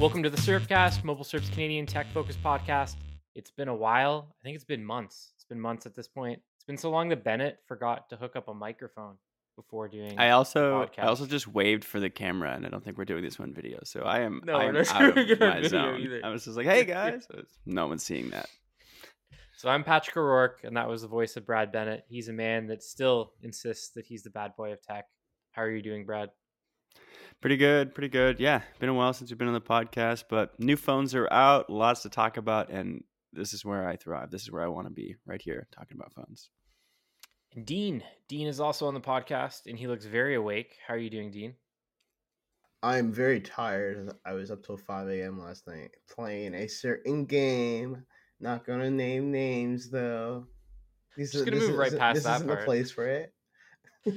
Welcome to the Syrupcast, Mobile Surf's Canadian tech focused podcast. It's been a while. I think it's been months. It's been months at this point. It's been so long that Bennett forgot to hook up a microphone before doing. I also podcast. I also just waved for the camera, and I don't think we're doing this one video. So I am No, I we're am not out of my zone. either. I was just like, "Hey guys," no one's seeing that. So I'm Patrick O'Rourke, and that was the voice of Brad Bennett. He's a man that still insists that he's the bad boy of tech. How are you doing, Brad? Pretty good, pretty good. Yeah, been a while since we've been on the podcast, but new phones are out, lots to talk about, and this is where I thrive. This is where I want to be, right here, talking about phones. And Dean. Dean is also on the podcast, and he looks very awake. How are you doing, Dean? I'm very tired. I was up till 5 a.m. last night playing a certain game. Not gonna name names though. This Just gonna move right isn't- past this that isn't part. the place for it.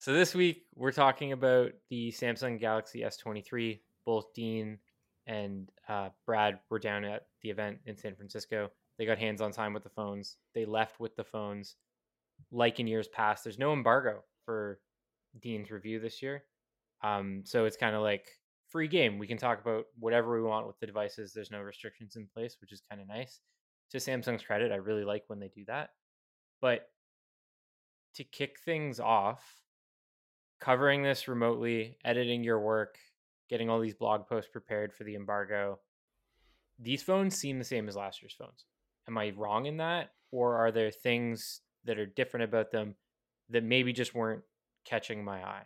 So this week we're talking about the Samsung Galaxy S23. Both Dean and uh, Brad were down at the event in San Francisco. They got hands-on time with the phones. They left with the phones. Like in years past, there's no embargo for Dean's review this year, um, so it's kind of like free game. We can talk about whatever we want with the devices. There's no restrictions in place, which is kind of nice. To Samsung's credit, I really like when they do that. But to kick things off, covering this remotely, editing your work, getting all these blog posts prepared for the embargo. These phones seem the same as last year's phones. Am I wrong in that? Or are there things that are different about them that maybe just weren't catching my eye?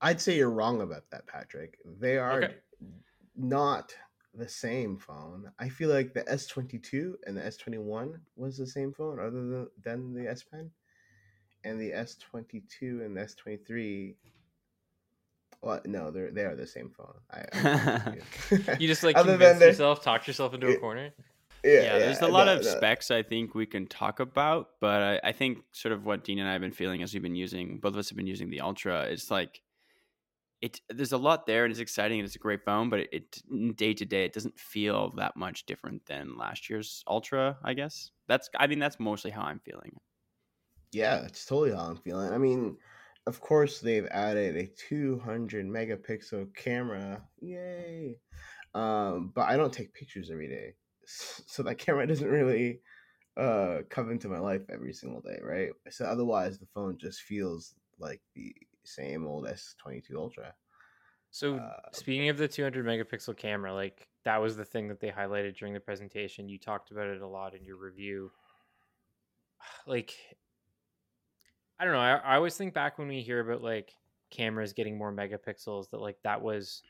I'd say you're wrong about that, Patrick. They are Okay. not the same phone. I feel like the S22 and the S21 was the same phone, other than, than the S Pen, and the S22 and the S23. Well, no, they're they are the same phone. I, I'm. You just like Other than convinced their- yourself, talked yourself into a Yeah. corner. yeah, there's a lot no, of no. specs I think we can talk about, but I, I think sort of what Dean and I have been feeling as we've been using, both of us have been using the Ultra. It's like it. There's a lot there, and it's exciting, and it's a great phone, but it day to day, it doesn't feel that much different than last year's Ultra. I guess that's. I mean, that's mostly how I'm feeling. Yeah, that's totally how I'm feeling. I mean, of course they've added a 200 megapixel camera. Yay. Um, but I don't take pictures every day. So that camera doesn't really uh come into my life every single day, right? So otherwise the phone just feels like the same old S22 Ultra. So Uh, speaking of the 200 megapixel camera, like that was the thing that they highlighted during the presentation. You talked about it a lot in your review. Like, I don't know. I, I always think back when we hear about like cameras getting more megapixels, that like that was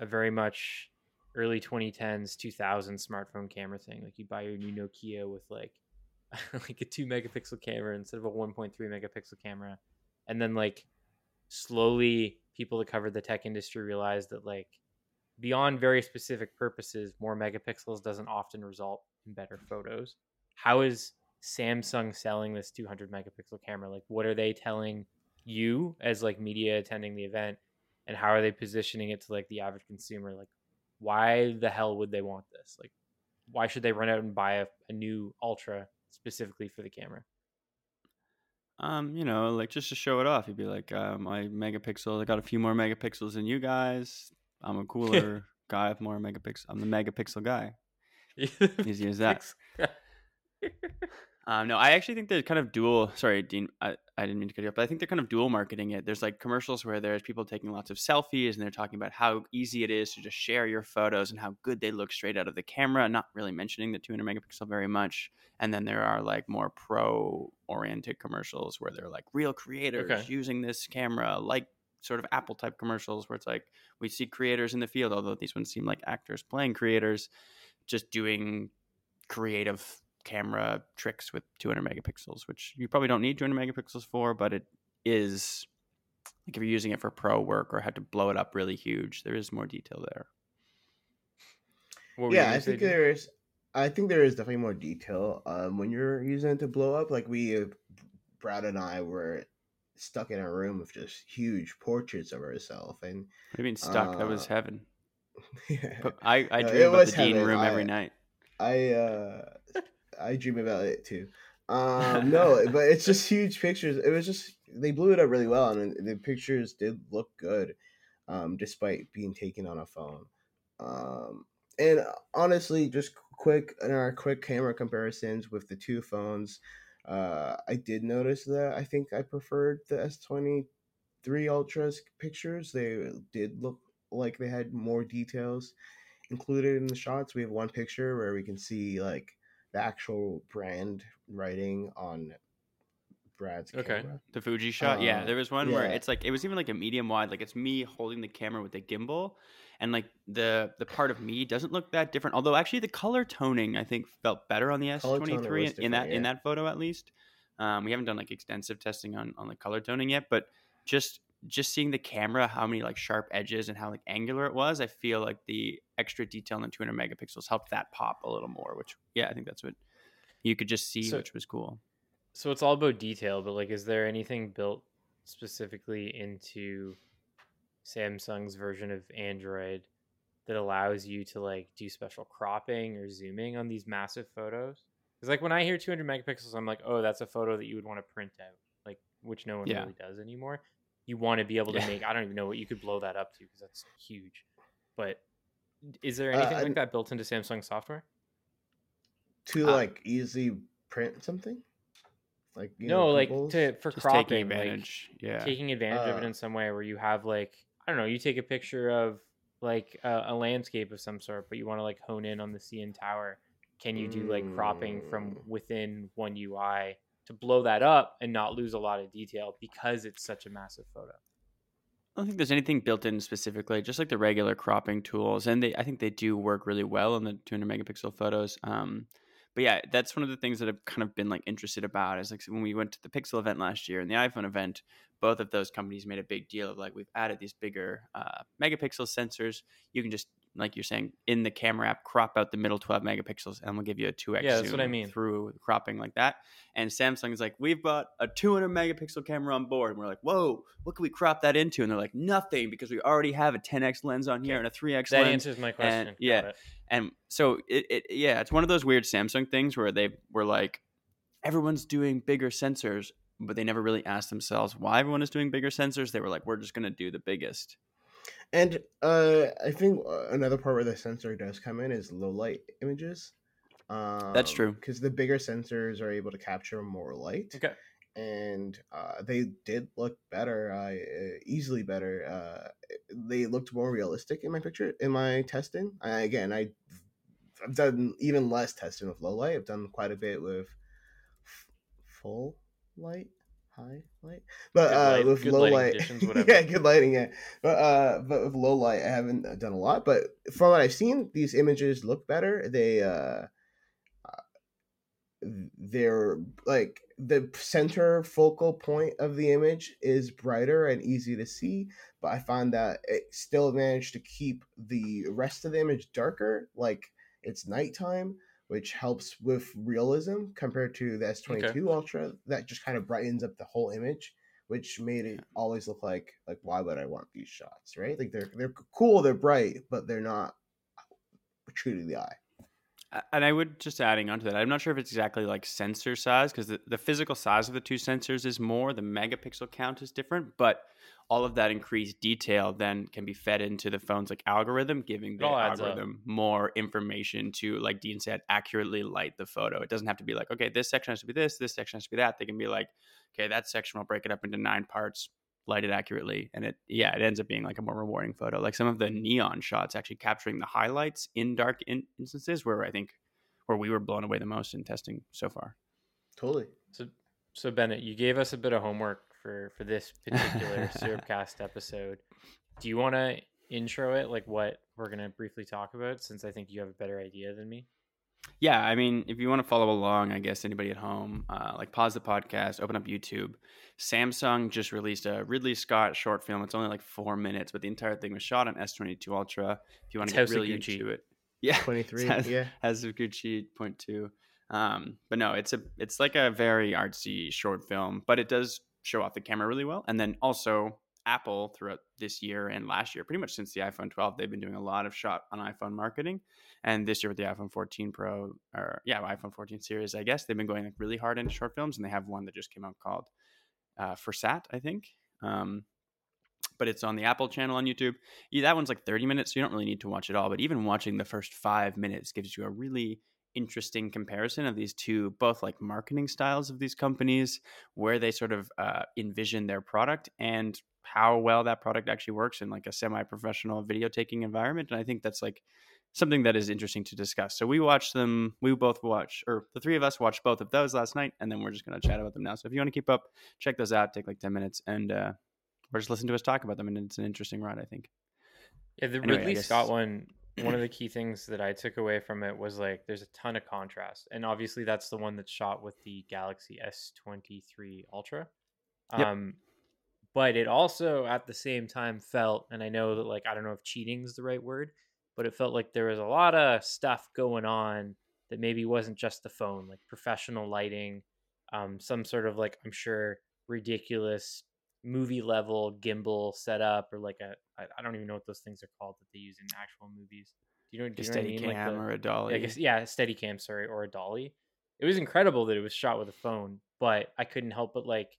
a very much early 2010s, 2000 smartphone camera thing. Like you buy your new Nokia with like like a two megapixel camera instead of a 1.3 megapixel camera, and then like slowly people that covered the tech industry realized that like beyond very specific purposes more megapixels doesn't often result in better photos how is samsung selling this 200 megapixel camera like what are they telling you as like media attending the event and how are they positioning it to like the average consumer like why the hell would they want this like why should they run out and buy a, a new ultra specifically for the camera Um, you know, like just to show it off, you'd be like, uh, my megapixel, I got a few more megapixels than you guys. I'm a cooler guy with more megapixels. I'm the megapixel guy. Easy as that. Um, no, I actually think they're kind of dual. Sorry, Dean, I, I didn't mean to cut you off, but I think they're kind of dual marketing it. There's like commercials where there's people taking lots of selfies and they're talking about how easy it is to just share your photos and how good they look straight out of the camera, not really mentioning the 200 megapixel very much. And then there are like more pro oriented commercials where they're like real creators Okay. using this camera, like sort of Apple type commercials where it's like we see creators in the field, although these ones seem like actors playing creators, just doing creative camera tricks with 200 megapixels, which you probably don't need 200 megapixels for, but it is like if you're using it for pro work or had to blow it up really huge, there is more detail there. yeah, I think there is. I think there is definitely more detail um, when you're using it to blow up. Like we, uh, Brad and I were stuck in a room with just huge portraits of ourselves, and what do you mean stuck? Uh, that was uh, heaven. Yeah. I I dream about the heaven. Dean room I, every night. I uh I dream about it too. Um no, but it's just huge pictures. It was just they blew it up really well, and the pictures did look good, um, despite being taken on a phone. Um, and honestly, just quick in our quick camera comparisons with the two phones, uh, I did notice that I think I preferred the S twenty three Ultra's pictures. They did look like they had more details included in the shots. We have one picture where we can see like the actual brand writing on Brad's okay. Camera. The Fuji shot. Um, yeah, there was one yeah. where it's like it was even like a medium wide. Like it's me holding the camera with the gimbal, and like the the part of me doesn't look that different. Although actually the color toning I think felt better on the S twenty three in that yeah. in that photo at least. Um, we haven't done like extensive testing on on the color toning yet, but just just seeing the camera, how many like sharp edges and how like angular it was, I feel like the extra detail in the 200 megapixels helped that pop a little more. Which yeah, I think that's what you could just see, so, which was cool so it's all about detail, but like, is there anything built specifically into Samsung's version of Android that allows you to like do special cropping or zooming on these massive photos? Because like when I hear 200 megapixels, I'm like, oh, that's a photo that you would want to print out, like which no one yeah. really does anymore. You want to be able to yeah. make. I don't even know what you could blow that up to because that's huge. But is there uh, anything uh, like that built into Samsung software? To uh, like easily print something? Like no, know, like to for Just cropping, taking advantage. Like, yeah, taking advantage uh, of it uh. in some way where you have like I don't know, you take a picture of like a, a landscape of some sort, but you want to like hone in on the CN Tower. Can you do like cropping from mm. within one UI to blow that up and not lose a lot of detail because it's such a massive photo? I don't think there's anything built in specifically, just like the regular cropping tools, and they I think they do work really well on the 200 megapixel photos. Um, but yeah, that's one of the things that I've kind of been like interested about is like when we went to the Pixel event last year and the iPhone event, both of those companies made a big deal of like we've added these bigger uh, megapixel sensors. You can just like you're saying in the camera app, crop out the middle 12 megapixels, and we'll give you a 2x. Yeah, that's what I mean. Through cropping like that. And Samsung is like, we've got a 200 megapixel camera on board, and we're like, whoa, what can we crop that into? And they're like, nothing, because we already have a 10x lens on here and a 3x that lens. That answers my question. And, yeah, and so it, it, yeah, it's one of those weird Samsung things where they were like, everyone's doing bigger sensors, but they never really asked themselves why everyone is doing bigger sensors. They were like, we're just going to do the biggest. And uh, I think uh, another part where the sensor does come in is low light images. Um, That's true because the bigger sensors are able to capture more light. Okay. And uh, they did look better, uh, easily better. Uh, they looked more realistic in my picture in my testing. I, again, I I've done even less testing with low light. I've done quite a bit with f- full light high light, but uh, light, with low light, yeah, good lighting, yeah. But uh, but with low light, I haven't done a lot. But from what I've seen, these images look better. They uh, uh, they're like the center focal point of the image is brighter and easy to see. But I find that it still managed to keep the rest of the image darker, like it's nighttime which helps with realism compared to the S22 okay. Ultra that just kind of brightens up the whole image, which made it always look like like why would I want these shots, right? Like they're they're cool, they're bright, but they're not true to the eye. And I would just adding onto that, I'm not sure if it's exactly like sensor size because the, the physical size of the two sensors is more, the megapixel count is different, but all of that increased detail then can be fed into the phone's like algorithm, giving the algorithm up. more information to, like Dean said, accurately light the photo. It doesn't have to be like, okay, this section has to be this, this section has to be that. They can be like, okay, that section will break it up into nine parts, light it accurately, and it yeah, it ends up being like a more rewarding photo. Like some of the neon shots actually capturing the highlights in dark in- instances, where I think where we were blown away the most in testing so far. Totally. So so Bennett, you gave us a bit of homework for for this particular Syrupcast episode. Do you want to intro it, like what we're gonna briefly talk about, since I think you have a better idea than me? Yeah, I mean, if you want to follow along, I guess anybody at home, uh, like pause the podcast, open up YouTube. Samsung just released a Ridley Scott short film. It's only like four minutes, but the entire thing was shot on S22 Ultra. If you want It's to get House of really into it, yeah, 23, has, yeah. has a Gucci point two. Um, but no, it's a it's like a very artsy short film, but it does show off the camera really well. And then also Apple throughout this year and last year, pretty much since the iPhone 12, they've been doing a lot of shot on iPhone marketing. And this year with the iPhone 14 Pro, or yeah, iPhone 14 series, I guess they've been going like really hard into short films, and they have one that just came out called uh, Fursat, I think. Um, but it's on the Apple channel on YouTube. Yeah, that one's like 30 minutes, so you don't really need to watch it all. But even watching the first five minutes gives you a really interesting comparison of these two, both like marketing styles of these companies, where they sort of uh, envision their product, and how well that product actually works in like a semi-professional video taking environment. And I think that's like something that is interesting to discuss. So we watched them. We both watch, or the three of us watched both of those last night, and then we're just going to chat about them now. So if you want to keep up, check those out. Take like 10 minutes, and uh, or just listen to us talk about them. And it's an interesting ride, I think. Yeah, the Anyway, Ridley guess- Scott one. One of the key things that I took away from it was like there's a ton of contrast, and obviously that's the one that's shot with the Galaxy S23 Ultra. Yep. Um, but it also at the same time felt, and I know that like I don't know if cheating is the right word, but it felt like there was a lot of stuff going on that maybe wasn't just the phone, like professional lighting, um, some sort of like I'm sure ridiculous movie level gimbal setup or like a I, I don't even know what those things are called that they use in actual movies. Do you know? Do you know what I steady mean? Like cam the- or a dolly. yeah, I guess yeah, steady cam, sorry, or a dolly. It was incredible that it was shot with a phone, but I couldn't help but like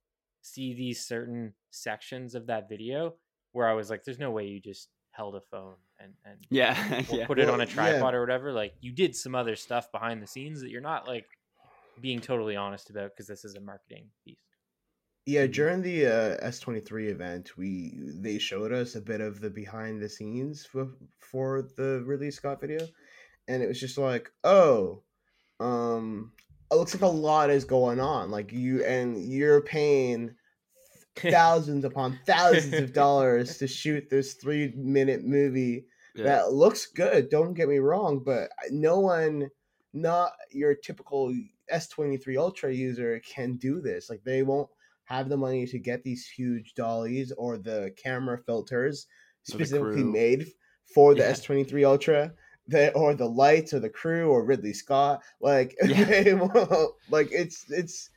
see these certain sections of that video where I was like, "There's no way you just held a phone and and yeah, yeah. put it Well, on a yeah. tripod or whatever." Like you did some other stuff behind the scenes that you're not like being totally honest about because this is a marketing piece. Yeah, during the uh, S23 event, we they showed us a bit of the behind the scenes for, for the Ridley Scott video, and it was just like, oh, um, it looks like a lot is going on. Like you and you're paying thousands upon thousands of dollars to shoot this three minute movie Yeah. that looks good. Don't get me wrong, but no one, not your typical S23 Ultra user, can do this. Like they won't have the money to get these huge dollies or the camera filters specifically made for the Yeah. S23 Ultra. The, or the lights or the crew or Ridley Scott like Yeah. like it's it's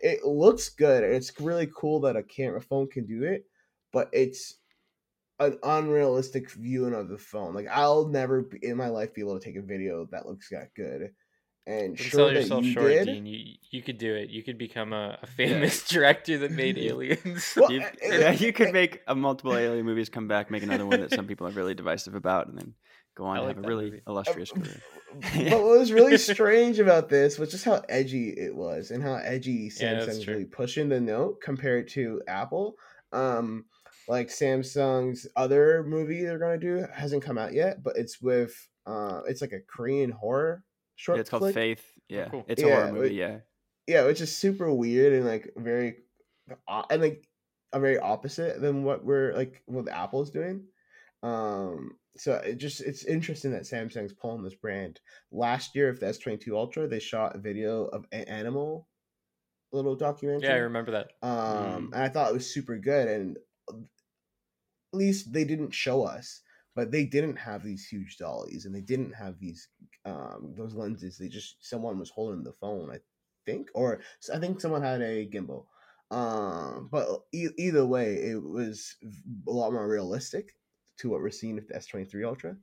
it looks good it's really cool that a camera phone can do it but it's an unrealistic viewing of the phone. Like I'll never in my life be able to take a video that looks that good. And Don't sure sell that yourself you short, did. Dean. You you could do it. You could become a, a famous director that made aliens. Well, You, uh, yeah, you could make a multiple alien movies, come back, make another one that some people are really divisive about, and then go on I to like have a really movie. illustrious Uh, career. but what was really strange about this was just how edgy it was and how edgy Yeah, that's Samsung's true. really pushing the note compared to Apple. Um, like Samsung's other movie they're gonna do hasn't come out yet, but it's with uh, it's like a Korean horror short. Yeah, it's called flick. Faith. Yeah, cool. it's a Yeah, horror movie. it- Yeah, yeah, which is super weird and like very, and like a very opposite than what we're like what the Apple's doing. Um, so it just it's interesting that Samsung's pulling this brand. Last year, with the S twenty two Ultra, they shot a video of an animal little documentary. yeah, I remember that. Um, Mm. and I thought it was super good, and at least they didn't show us, but they didn't have these huge dollies, and they didn't have these um those lenses. They just someone was holding the phone, I think, or I think someone had a gimbal. Um, but e- either way, it was a lot more realistic to what we're seeing with the S twenty three Ultra.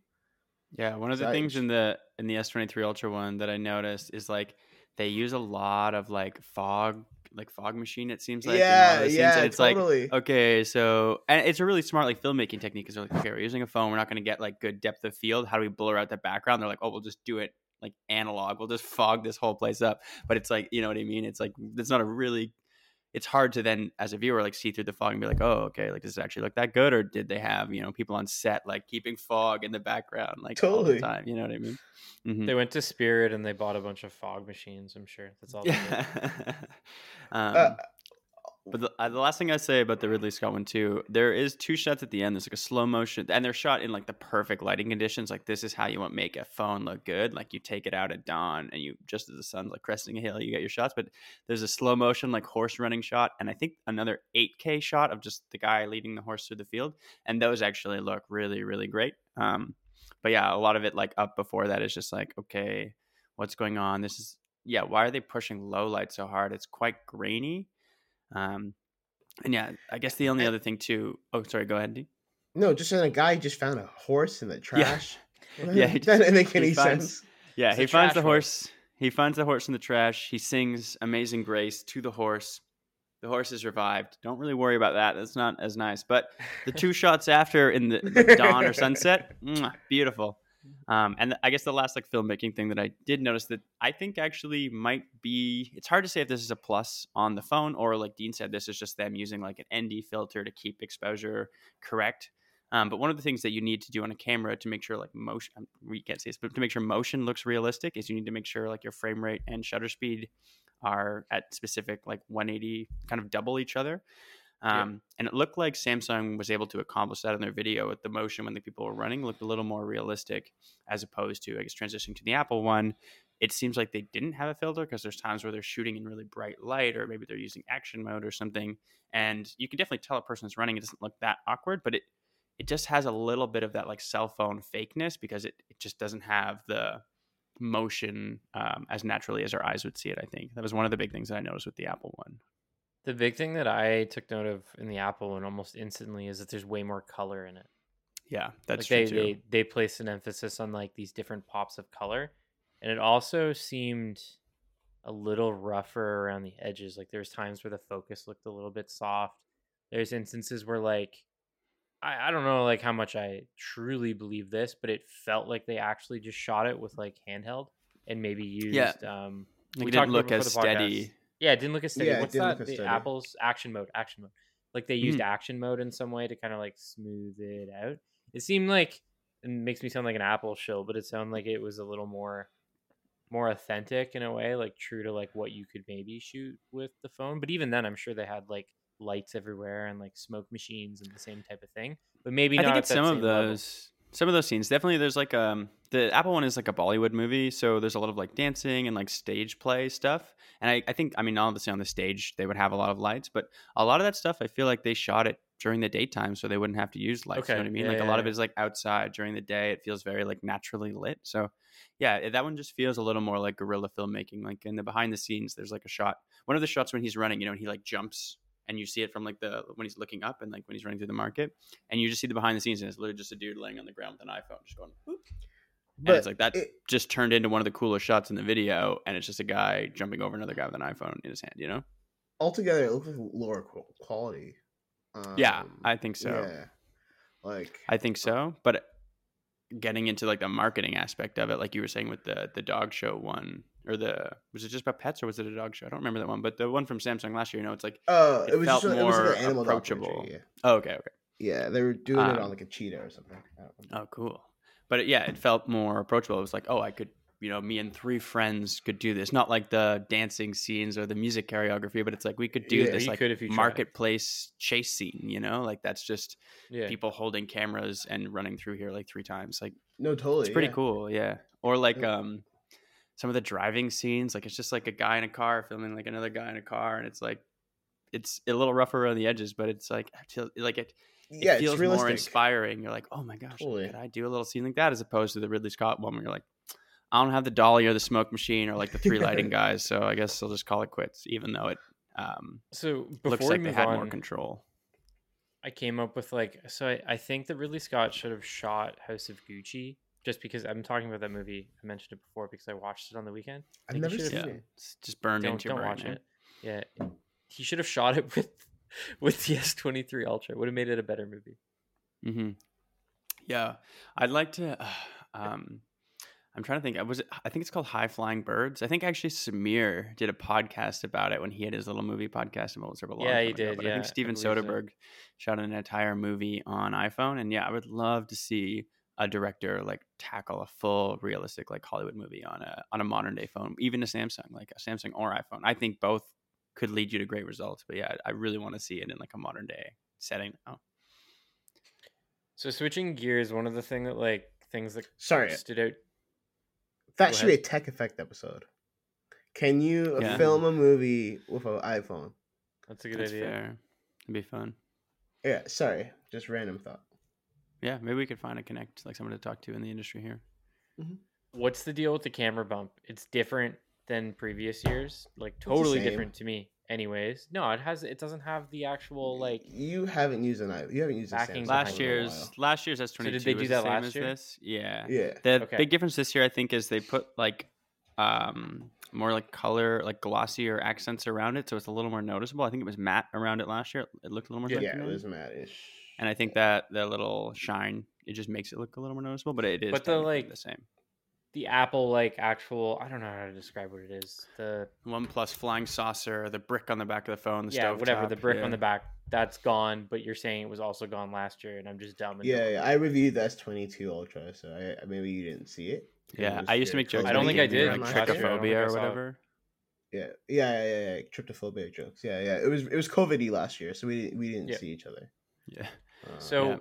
yeah. One of the So I- things in the in the S twenty three Ultra one that I noticed is like they use a lot of like fog, like fog machine. It seems like yeah, yeah, it's like totally. Okay, so and it's a really smart like filmmaking technique because they're like, okay, we're using a phone, we're not going to get like good depth of field. How do we blur out the background? They're like, oh, we'll just do it like analog. We'll just fog this whole place up. But it's like, you know what I mean? It's like it's not a really. It's hard to then, as a viewer, like see through the fog and be like, oh, okay, like does it actually look that good, or did they have you know people on set like keeping fog in the background like all Totally. the time? You know what I mean? Mhm. They went to Spirit and they bought a bunch of fog machines. I'm sure that's all. They did. Yeah. um, Uh, But the, uh, the last thing I say about the Ridley Scott one too, there is two shots at the end. There's like a slow motion, and they're shot in like the perfect lighting conditions. Like this is how you want make a phone look good. Like you take it out at dawn, and you just as the sun's like cresting a hill, you get your shots. But there's a slow motion like horse running shot, and I think another 8K shot of just the guy leading the horse through the field, and those actually look really really great. Um, but yeah, a lot of it like up before that is just like okay, what's going on? This is yeah, why are they pushing low light so hard? It's quite grainy. Um, and yeah, I guess the only other thing too. Oh, sorry. Go ahead. No, just a guy just found a horse in the trash. Yeah, yeah that doesn't make any finds, sense. Yeah, It's he finds the trash horse. He finds the horse in the trash. He sings "Amazing Grace" to the horse. The horse is revived. Don't really worry about that. That's not as nice. But the two shots after in the, the dawn or sunset, mwah, beautiful. Um, and I guess the last like filmmaking thing that I did notice that I think actually might be it's hard to say if this is a plus on the phone or like Dean said this is just them using like an ND filter to keep exposure correct. Um, but one of the things that you need to do on a camera to make sure like motion um, we can't see this but to make sure motion looks realistic is you need to make sure like your frame rate and shutter speed are at specific like 180 kind of double each other. Um, And it looked like Samsung was able to accomplish that in their video with the motion when the people were running looked a little more realistic as opposed to, I guess, transitioning to the Apple one. It seems like they didn't have a filter because there's times where they're shooting in really bright light or maybe they're using action mode or something. And you can definitely tell a person's running. It doesn't look that awkward, but it, it just has a little bit of that like cell phone fakeness because it, it just doesn't have the motion um, as naturally as our eyes would see it. I think that was one of the big things that I noticed with the Apple one. The big thing that I took note of in the Apple one almost instantly is that there's way more color in it. Yeah, that's like true they, too. they they placed an emphasis on like these different pops of color, and it also seemed a little rougher around the edges. Like there's times where the focus looked a little bit soft. There's instances where like I, I don't know like how much I truly believe this, but it felt like they actually just shot it with like handheld and maybe used Yeah. um Like, we it didn't look as steady. Yeah, it didn't look as steady. Yeah, What's that? look The steady. Apple's action mode, action mode. Like they used mm-hmm. action mode in some way to kind of like smooth it out. It seemed like it makes me sound like an Apple shill, but it sounded like it was a little more more authentic in a way, like true to like what you could maybe shoot with the phone. But even then, I'm sure they had like lights everywhere and like smoke machines and the same type of thing. But maybe I not think it's some of those. level. Some of those scenes definitely. There's like um the Apple one is like a Bollywood movie, so there's a lot of like dancing and like stage play stuff. And I, I think I mean obviously on the stage they would have a lot of lights, but a lot of that stuff I feel like they shot it during the daytime, so they wouldn't have to use lights. You know Okay, what I mean? yeah, like a yeah, lot of it is like outside during the day. It feels very like naturally lit. So yeah, that one just feels a little more like guerrilla filmmaking. Like in the behind the scenes, there's like a shot. One of the shots when he's running, you know, and he like jumps and you see it from like the when he's looking up and like when he's running through the market, and you just see the behind the scenes, and it's literally just a dude laying on the ground with an iPhone, just going. Whoop. and it's like that it- just turned into one of the coolest shots in the video, and it's just a guy jumping over another guy with an iPhone in his hand. You know? altogether, it looks like lower qu- quality. yeah, Um, I think so. Yeah, like I think so. But getting into like the marketing aspect of it, like you were saying with the the dog show one, or the was it just about pets or was it a dog show? I don't remember that one, but the one from Samsung last year, you know, it's like uh, it it, was felt just, it was like more an approachable. Yeah. oh, okay, okay. yeah, they were doing it Um, on like a cheetah or something. I don't. Oh, cool. But it, yeah, it felt more approachable. It was like, oh, I could, you know, me and three friends could do this. Not like the dancing scenes or the music choreography, but it's like we could do Yeah, this you like could if you tried. marketplace chase scene. You know, like that's just Yeah. people holding cameras and running through here like three times. Like No, totally. it's pretty yeah. cool. Yeah. Or like Yeah. um some of the driving scenes, like it's just like a guy in a car filming like another guy in a car, and it's like it's a little rougher around the edges, but it's like I feel- like it Yeah, feels it's more inspiring. You're like, oh my gosh, Totally. could I do a little scene like that as opposed to the Ridley Scott one where you're like, I don't have the dolly or the smoke machine or like the three lighting guys, so I guess I'll just call it quits, even though it um, So before looks like they move had on, more control. I came up with like so I, I think that Ridley Scott should have shot House of Gucci just because I'm talking about that movie. I mentioned it before because I watched it on the weekend. I I've think he never should've- seen Yeah, it. it's just burned don't into don't your brain, watch man. it. Yeah, he should have shot it with with the S23 Ultra. Would have made it a better movie. Mm-hmm. Yeah, I'd like to. um, I'm trying to think. I was. I think it's called High Flying Birds. I think actually Samir did a podcast about it when he had his little movie podcast. And it was a long Yeah, he time ago, did, But I yeah, think I Steven believe so. Soderbergh shot an entire movie on iPhone. And yeah, I would love to see a director like tackle a full realistic like Hollywood movie on a on a modern day phone, even a Samsung, like a Samsung or iPhone. I think both could lead you to great results. But yeah, I really want to see it in like a modern day setting now. So switching gears, one of the thing that like things that Sorry, stood out. that Go should be a tech effect episode. Can you uh, Yeah. film a movie with an iPhone? That's a good That's idea. fair. It'd be fun. Yeah, sorry, just random thought. Yeah, maybe we could find a connect, like someone to talk to in the industry here. What's the deal with the camera bump? It's different than previous years, like totally different to me. Anyways, no, it has. It doesn't have the actual like. you haven't used an iPhone. You haven't used a Backing Samsung Last phone in a year's while. last year's S twenty two did they do that the same last as year? this. Yeah. Yeah, The Okay. big difference this year, I think, is they put like um more like color, like glossier accents around it, so it's a little more noticeable. I think it was matte around it last year. It looked a little more. yeah, dark it than was that. Mad-ish. And I think that the little shine, it just makes it look a little more noticeable. But it is. But the, like, the same. the Apple like actual. I don't know how to describe what it is. The OnePlus flying saucer, the brick on the back of the phone, the yeah, stove whatever. The brick yeah. on the back that's gone. But you're saying it was also gone last year, and I'm just dumb. And Yeah, yeah, I reviewed the S22 Ultra, so I, I- maybe you didn't see it Yeah, was I used to make jokes. I don't think I did Like not last year. I don't sure. think I trichophobia or whatever. Yeah, yeah, yeah, yeah, tryptophobic jokes. Yeah, yeah. It was it was COVID last year, so we didn't we didn't Yeah. see each other. Yeah. Uh, So, Yeah.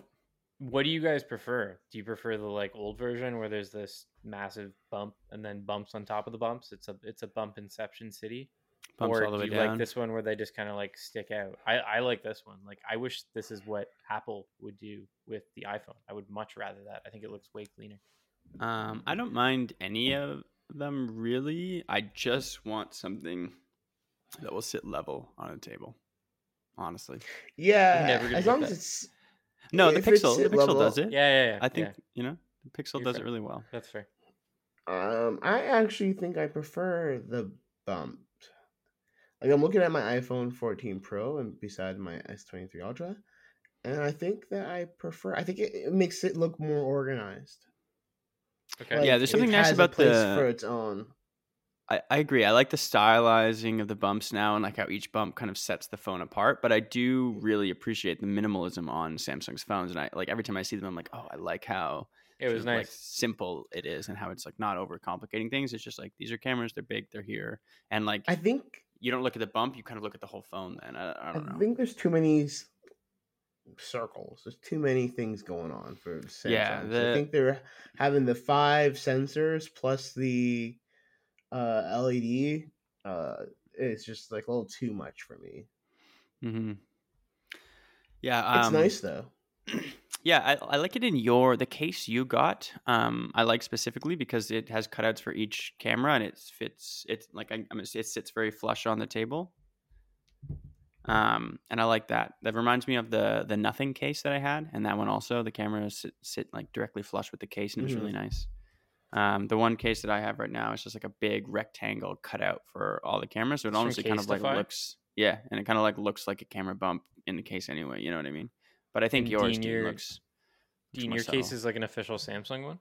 what do you guys prefer? Do you prefer the like old version where there's this massive bump and then bumps on top of the bumps? It's a it's a bump Inception City. Bumps or all the do way you down. like this one where they just kind of like stick out? I I like this one. Like I wish this is what Apple would do with the iPhone. I would much rather that. I think it looks way cleaner. Um, I don't mind any of them really. I just want something that will sit level on a table. Honestly, yeah, as long that. as it's no, the if it's Pixel, the Pixel level- does it. Yeah, yeah, yeah. I think yeah, you know the Pixel You're does fair. it really well. that's fair. Um, I actually think I prefer the bump. Like I'm looking at my iPhone 14 Pro and beside my S23 Ultra, and I think that I prefer. I think it, it makes it look more organized. Okay. Yeah, there's something it nice has about a place the- for its own. I, I agree. I like the stylizing of the bumps now and like how each bump kind of sets the phone apart. But I do really appreciate the minimalism on Samsung's phones. And I like every time I see them, I'm like, oh, I like how It was sort of, like, nice. simple it is and how it's like not overcomplicating things. It's just like these are cameras, they're big, they're here. And like I think you don't look at the bump, you kind of look at the whole phone then. I, I I don't know. think there's too many circles. There's too many things going on for Samsung. Yeah, So the- I think they're having the five sensors plus the uh, LED. Uh, it's just like a little too much for me. Mm-hmm. Yeah. It's um, nice though. Yeah, I, I like it in your the case you got. Um, I like specifically because it has cutouts for each camera and it fits. It's like I, mean, it sits very flush on the table. Um, and I like that. That reminds me of the the nothing case that I had, and that one also the cameras sit, sit like directly flush with the case, and it was really nice. Um, the one case that I have right now is just like a big rectangle cutout for all the cameras, so it It's honestly kind of like Casetify? looks, yeah, and it kind of like looks like a camera bump in the case anyway. You know what I mean? But I think And yours Dean, Dean, your- looks. looks Dean, more your case is like an official Samsung one.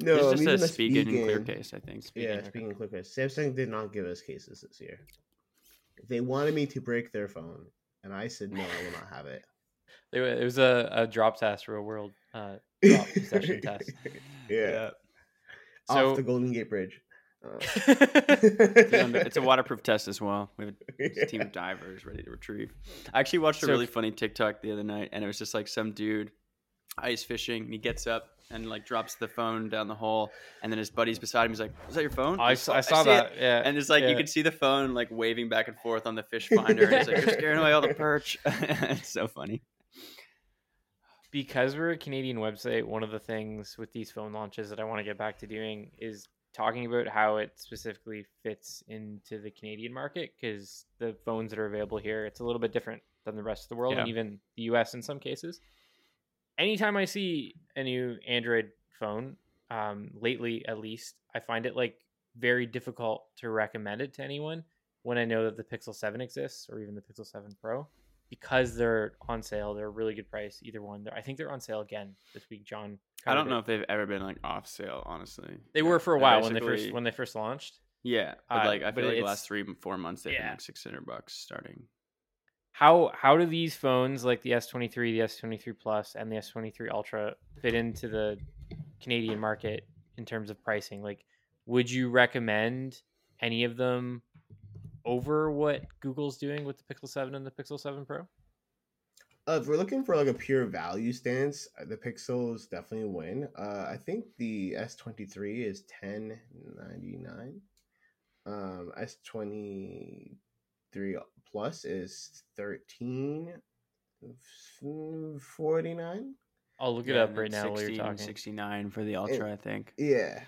No, It's I'm just a the Spigen clear case, I think. Yeah, speaking of clear case, Samsung did not give us cases this year. They wanted me to break their phone, and I said no, I will not have it. It was a, a drop test, real world uh, drop session test. Yeah, So off the Golden Gate Bridge. Uh, It's a waterproof test as well. We have a team of divers ready to retrieve. I actually watched a really funny TikTok the other night, and it was just like some dude ice fishing, and he gets up and like drops the phone down the hole, and then his buddy's beside him. He's like, "Is that your phone?" I, He's s- like, I saw it." that. Yeah, And it's like yeah. you could see the phone like waving back and forth on the fish finder. and he's like, "You're scaring away all the perch." it's so funny. Because we're a Canadian website, one of the things with these phone launches that I want to get back to doing is talking about how it specifically fits into the Canadian market because the phones that are available here, it's a little bit different than the rest of the world and even the US in some cases. Anytime I see a new Android phone, um, lately at least, I find it like very difficult to recommend it to anyone when I know that the Pixel 7 exists or even the Pixel 7 Pro because they're on sale. They're a really good price. Either one. They're, I think they're on sale again this week. John, I don't know it. if they've ever been like off sale. Honestly, they were for a while when they first when they first launched. Yeah, but Uh, like I feel like the last three four months they've been like six hundred bucks starting. How how do these phones like the S23, the S23 Plus, and the S23 Ultra fit into the Canadian market in terms of pricing? Like, would you recommend any of them over what Google's doing with the Pixel 7 and the Pixel 7 Pro? Uh, if we're looking for like a pure value stance, uh, the Pixels definitely win. Uh, I think the S twenty three is ten ninety nine. Um, S twenty three plus is thirteen forty nine. I'll look it Yeah, up right then now while you're talking. 69 for the Ultra, I think. Yeah,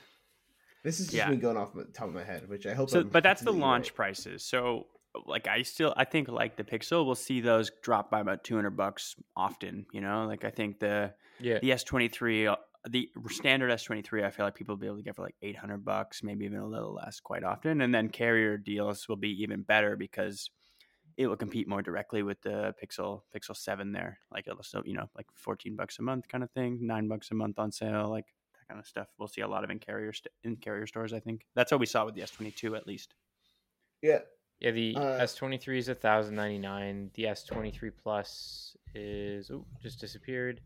this is just Yeah. me going off the top of my head, which I hope. So, I'm but that's the launch right. prices. So, like, I still, I think, like the Pixel, we'll see those drop by about two hundred bucks often. You know, like I think the Yeah. the S twenty three, uh, the standard S twenty three, I feel like people will be able to get for like eight hundred bucks, maybe even a little less, quite often. And then carrier deals will be even better because it will compete more directly with the Pixel Pixel Seven. There, like it'll still, you know, like fourteen bucks a month kind of thing, nine bucks a month on sale, like that kind of stuff. We'll see a lot of in carrier st- in carrier stores. I think that's what we saw with the S twenty two at least. Yeah, Yeah, the Uh, S23 is a thousand ninety nine. The S23 Plus is oh just disappeared.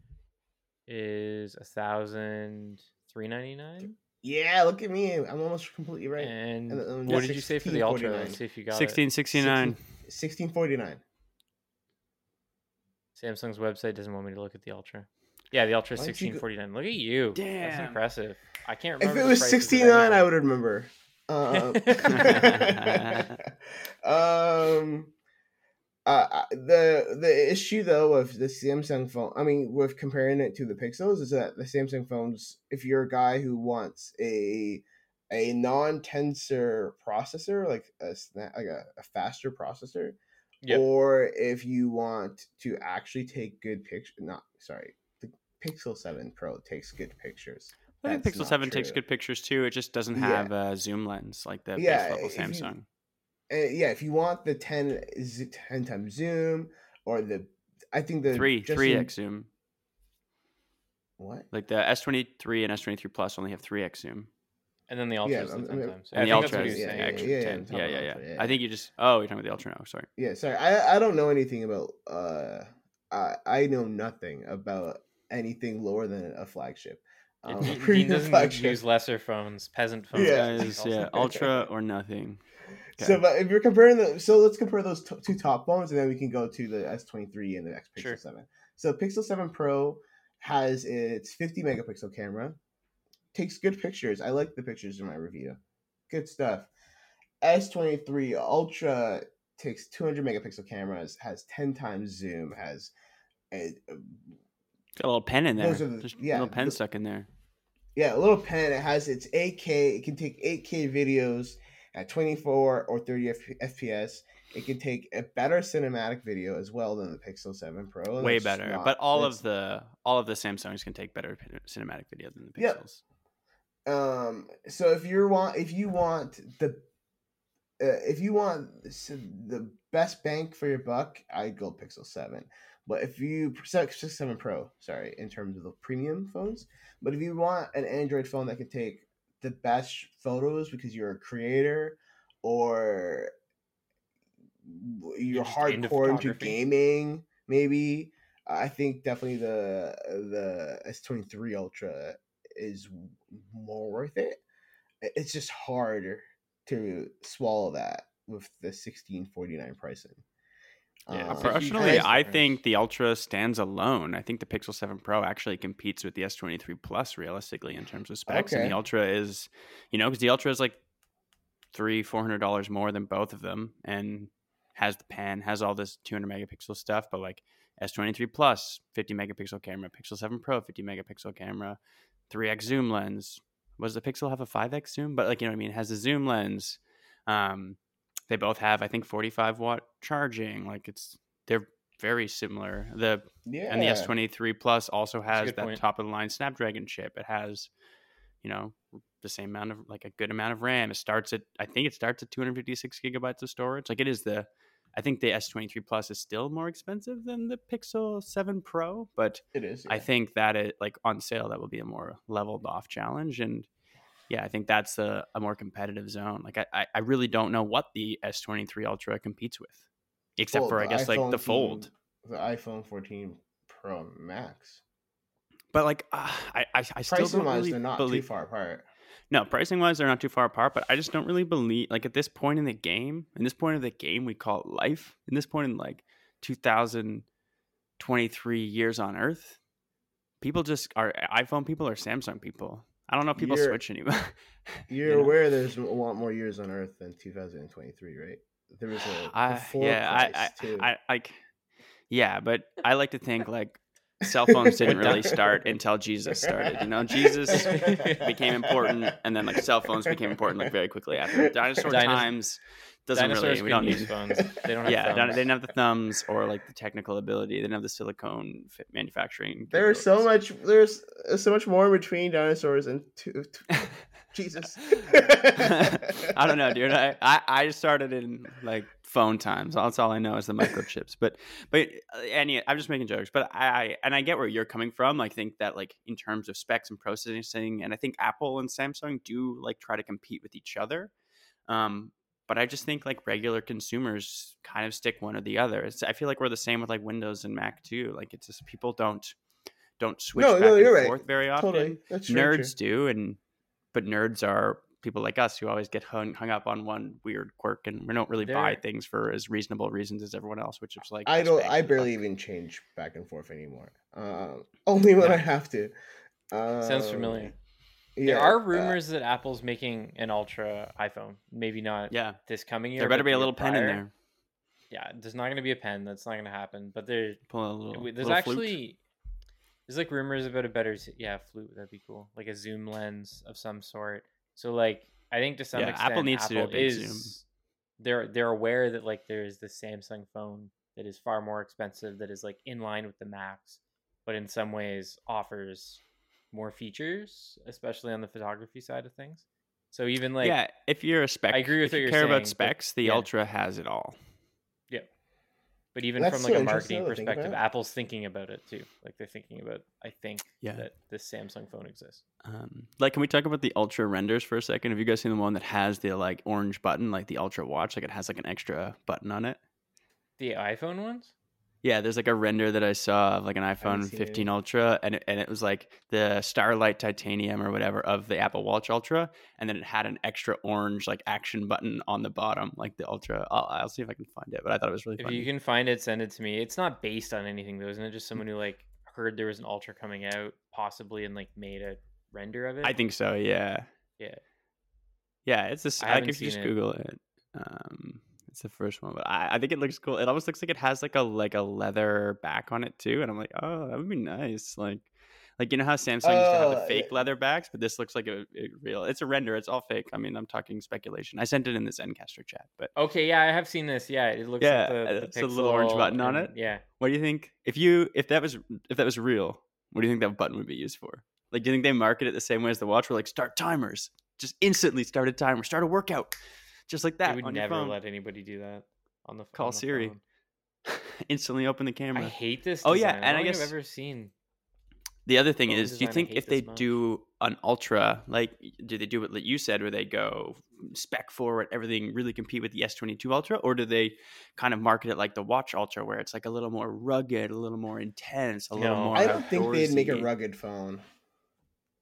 Is a thousand three ninety nine. yeah. Look at me, I'm almost completely right. And And then what did you say for the Ultra? 1649. Let's see if you got it. Sixteen sixty nine. Sixteen forty nine. Samsung's website doesn't want me to look at the Ultra. Yeah, the Ultra don't you go- 1649. Look at you. Damn, That's impressive. I can't If remember. it was sixty nine, I would remember. Um, um, uh, uh, the the issue though of the Samsung phone, I mean, with comparing it to the Pixels, is that the Samsung phones, if you're a guy who wants a a non tensor processor, like a like a, a faster processor, Yep. or if you want to actually take good pictures, not sorry, Pixel Seven Pro takes good pictures. I think That's Pixel not Seven takes good pictures too. It just doesn't Yeah. have a zoom lens like the Yeah, base level if you- Samsung. uh, yeah, if you want the 10, 10 times zoom or the, I think the 3 just 3x zoom. What? Like the S twenty three and S twenty three Plus only have three x zoom, And then the Ultra Yeah, is the 10 times. and the Ultra that's what is he yeah, saying. yeah, extra yeah, ten. Yeah, yeah, yeah, Ultra, yeah, I think you just. Oh, you're talking about the Ultra now. Sorry. Yeah, sorry, I I don't know anything about. uh I I know nothing about anything lower than a flagship. Yeah, Um, Dean- Dean doesn't flagship. use lesser phones, peasant phones. Yeah. Guys, yeah. Ultra or nothing. So, but if you're comparing the, so let's compare those t- two top phones, and then we can go to the S23 and the X Pixel Sure. 7. So, Pixel 7 Pro has its 50 megapixel camera, takes good pictures. I like the pictures in my review. Good stuff. S23 Ultra takes 200 megapixel cameras, has 10 times zoom, has a, Got a little pen in there. The- Just a yeah, little pen the- stuck in there. Yeah, a little pen. It has its 8K. It can take 8K videos at 24 or 30 F- FPS. It can take a better cinematic video as well than the Pixel 7 Pro. Way better. not- but all of the all of the Samsungs can take better cinematic video than the Yeah. Pixels. um. So if you want, if you want the, uh, if you want the best bang for your buck, I'd go Pixel 7. But if you Pixel 7 Pro, sorry, in terms of the premium phones. But if you want an Android phone that can take the best photos because you're a creator or you're You're hardcore into gaming, maybe I think definitely the the S23 Ultra is more worth it. It's just harder to swallow that with the 1649 pricing. Yeah, It's a huge Personally, I difference. think the Ultra stands alone. I think the Pixel 7 Pro actually competes with the S23 Plus realistically in terms of specs, and the Ultra is, you know, because the Ultra is like three, four hundred dollars more than both of them, and has the pen, has all this 200 megapixel stuff, but like S23 Plus, 50 megapixel camera, Pixel 7 Pro, 50 megapixel camera, 3x zoom lens. Was the Pixel have a 5x zoom? But like you know what I mean, it has a zoom lens. Um, they both have I think 45 watt charging. Like it's they're very similar. The yeah, and the S23 Plus also has that point. top of the line Snapdragon chip. It has, you know, the same amount of like a good amount of RAM. It starts at I think it starts at 256 gigabytes of storage. Like it is the I think the S23 Plus is still more expensive than the Pixel 7 Pro, but it is. I think that it like on sale that will be a more leveled off challenge and yeah, I think that's a, a more competitive zone. Like I, I, really don't know what the S23 Ultra competes with, except Well, for I guess like the Fold. 14 the iPhone 14 Pro Max. But like uh, I, I, I still Pricing don't wise, really they're not believe. too far apart. No, pricing wise, they're not too far apart, but I just don't really believe like at this point in the game, in this point of the game we call it life, in this point in like 2023 years on Earth, people just are iPhone people or Samsung people. I don't know if people You're- switch anymore. You're You know? aware there's a lot more years on Earth than 2023, right? There was a I, before yeah, I, Christ, I, too. I, I, yeah, but I like to think like cell phones didn't really start until Jesus started. You know, Jesus became important, and then like cell phones became important like very quickly after. Dinosaur Dinos- times doesn't Dinosaurs really. We don't use need. phones. They don't have yeah, thumbs. they didn't have the thumbs or like the technical ability. They didn't have the silicone fit manufacturing. There's so much. There's uh, so much more between dinosaurs and two, two- Jesus. I don't know, dude. I, I, I started in like phone times. That's all I know is the microchips. But but uh, any I'm just making jokes. But I, I and I get where you're coming from. I think that like in terms of specs and processing, and I think Apple and Samsung do like try to compete with each other. Um, but I just think like regular consumers kind of stick one or the other. It's, I feel like we're the same with like Windows and Mac too. Like it's just people don't don't switch No, back no, and you're right. forth very often totally. That's very nerds do and but nerds are people like us who always get hung, hung up on one weird quirk and we don't really buy They're- things for as reasonable reasons as everyone else which is like I don't. I barely buck. even change back and forth anymore. Um, only when I have to. Sounds Um, familiar. Yeah, there are uh, rumors that Apple's making an Ultra iPhone. Maybe not yeah this coming year. there better be a little pen in there Yeah, there's not going to be a pen. That's not going to happen. But there, little there's little flute. actually there's like rumors about a better yeah flute. That'd be cool, like a zoom lens of some sort. So like I think to some Yeah, extent Apple needs to do a Apple is zoom. they're they're aware that like there's the Samsung phone that is far more expensive that is like in line with the Max, but in some ways offers more features, especially on the photography side of things. So even like yeah if you're a spec I agree with if what you you're care saying, about but- specs the yeah. ultra has it all Yeah, But even That's from like a marketing perspective. Apple's thinking about it too. Like they're thinking about, I think, Yeah. that this Samsung phone exists. um like can we talk about the ultra renders for a second have you guys seen the one that has the like orange button like the ultra watch like it has like an extra button on it The iPhone ones? Yeah, there's like a render that I saw of like an iPhone 15 it. Ultra, and it, and it was like the Starlight Titanium or whatever of the Apple Watch Ultra, and then it had an extra orange like action button on the bottom, like the Ultra. I'll, I'll see if I can find it, but I thought it was really If funny. you can find it, send it to me. It's not based on anything though, isn't it? Just someone who like heard there was an Ultra coming out, possibly, and like made a render of it. I think so. Yeah, Yeah. yeah. It's this. I Like if you just it. Google it, um, it's the first one, but I, I think it looks cool. It almost looks like it has like a like a leather back on it too, and I'm like, oh, that would be nice. Like, like you know how Samsung used to have the Oh, fake yeah. leather backs, but this looks like a, a real. It's a render. It's all fake. I mean, I'm talking speculation. I sent it in the Zencastr chat, but Okay, yeah, I have seen this. Yeah, it looks Yeah, like the, the it's a little orange button on and- it. Yeah. what do you think? If you if that was if that was real, what do you think that button would be used for? Like, do you think they market it the same way as the watch? Where like start timers, just instantly start a timer, start a workout, just like They that would on your never phone. let anybody do that on the Call on the Siri. phone. instantly open the camera. I hate this. Oh, yeah, and I don't guess- I've ever seen. The other thing is, do you think if they much. do an ultra, like, do they do what you said, where they go spec forward, everything really compete with the S22 Ultra, or do they kind of market it like the Watch Ultra, where it's like a little more rugged, a little more intense, a little more? I don't think they'd make a rugged phone.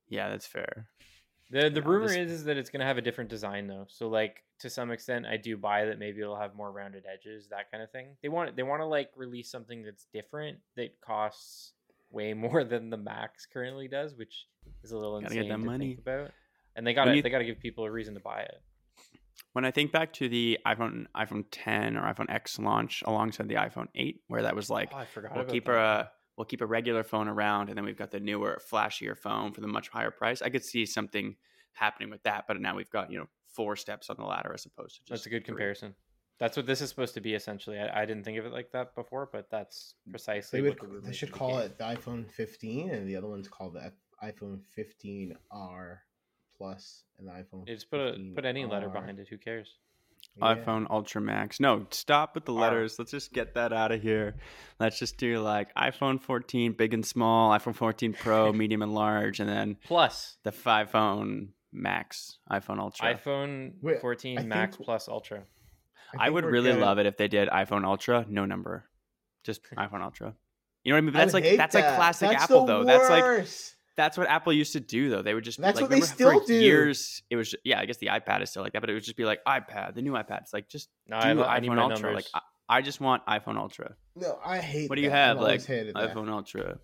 Yeah, that's fair. The the Yeah, rumor this- is is that it's gonna have a different design though. So like to some extent, I do buy that maybe it'll have more rounded edges, that kind of thing. They want they want to like release something that's different that costs way more than the Max currently does, which is a little Gotta get insane to money. think about. And they gotta you- they gotta give people a reason to buy it. When I think back to the iPhone iPhone 10 or iPhone X launch alongside the iPhone 8, where that was like, oh, I forgot we'll about keep that. a we'll keep a regular phone around, and then we've got the newer, flashier phone for the much higher price. I could see something happening with that, but now we've got you know four steps on the ladder as opposed to just That's a good three. comparison. That's what this is supposed to be essentially. I, I didn't think of it like that before, but that's mm. precisely They would. what the They should indicate. call it the iPhone 15, and the other one's called the iPhone 15R Plus and the iPhone. You just put a put any letter 15R. behind it. Who cares? Yeah. iPhone Ultra Max. No, stop with the R. letters. Let's just get that out of here. Let's just do like iPhone 14, big and small, iPhone 14 Pro, medium and large, and then Plus the five phone Max, iPhone Ultra. iPhone Wait, 14 I Max think- Plus Ultra. I, would really love it if they did iPhone Ultra, no number, just iPhone Ultra. You know what I mean? But that's like that's like classic Apple though. That's like worst. That's what Apple used to do, though. They would just That's like, what they remember still for do. Years, it was yeah. I guess the iPad is still like that, but it would just be like iPad, the new iPad. It's like just No, do I, I iPhone my Ultra. numbers. Like I, I just want iPhone Ultra. No, I hate. What do you have? I've Like always hated that. iPhone Ultra.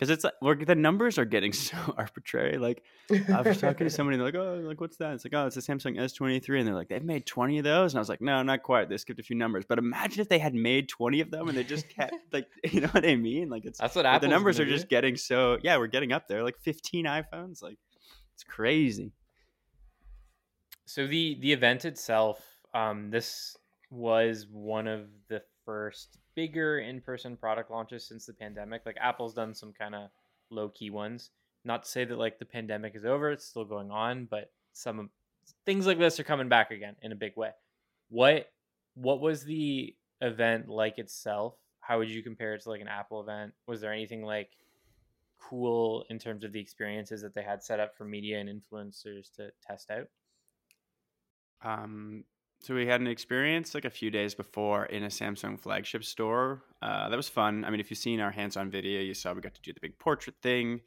Because it's like we're, the numbers are getting so arbitrary. Like I was talking to somebody, they're like, "Oh, like what's that?" It's like, "Oh, it's a Samsung S23," and they're like, "They've made 20 of those," and I was like, "No, not quite. They skipped a few numbers." But imagine if they had made 20 of them and they just kept like, you know what I mean? Like it's That's what Apple's the numbers are just getting so yeah, we're getting up there. Like 15 iPhones, like it's crazy. So the the event itself, um, this was one of the first bigger in person product launches since the pandemic. Like Apple's done some kind of low key ones. Not to say that like the pandemic is over; it's still going on, but some things like this are coming back again in a big way. What what was the event like itself? How would you compare it to like an Apple event? Was there anything like cool in terms of the experiences that they had set up for media and influencers to test out? Um, so we had an experience like a few days before in a Samsung flagship store. Uh, that was fun. I mean, if you've seen our hands-on video, you saw we got to do the big portrait thing.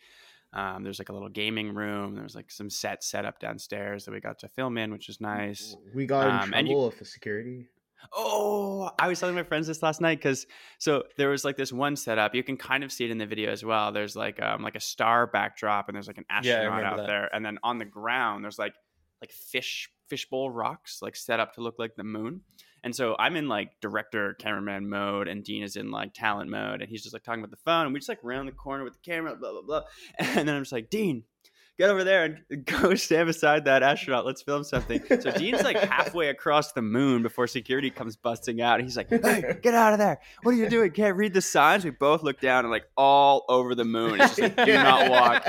Um, there's like a little gaming room. There's like some set set up downstairs that we got to film in, which is nice. We got in Um, and you- trouble with the security. Oh, I was telling my friends this last night because so there was like this one setup. You can kind of see it in the video as well. There's like um like a star backdrop and there's like an astronaut remember out that. there, and then on the ground there's like like fish fishbowl rocks like set up to look like the moon. And so I'm in like director cameraman mode, and Dean is in like talent mode, and he's just like talking about the phone, and we just like round the corner with the camera, blah blah blah. And then I'm just like, Dean, get over there and go stand beside that astronaut. Let's film something. So Dean's like halfway across the moon before security comes busting out. And he's like, hey, get out of there. What are you doing? Can't read the signs. We both look down and like all over the moon. It's just like, do not walk.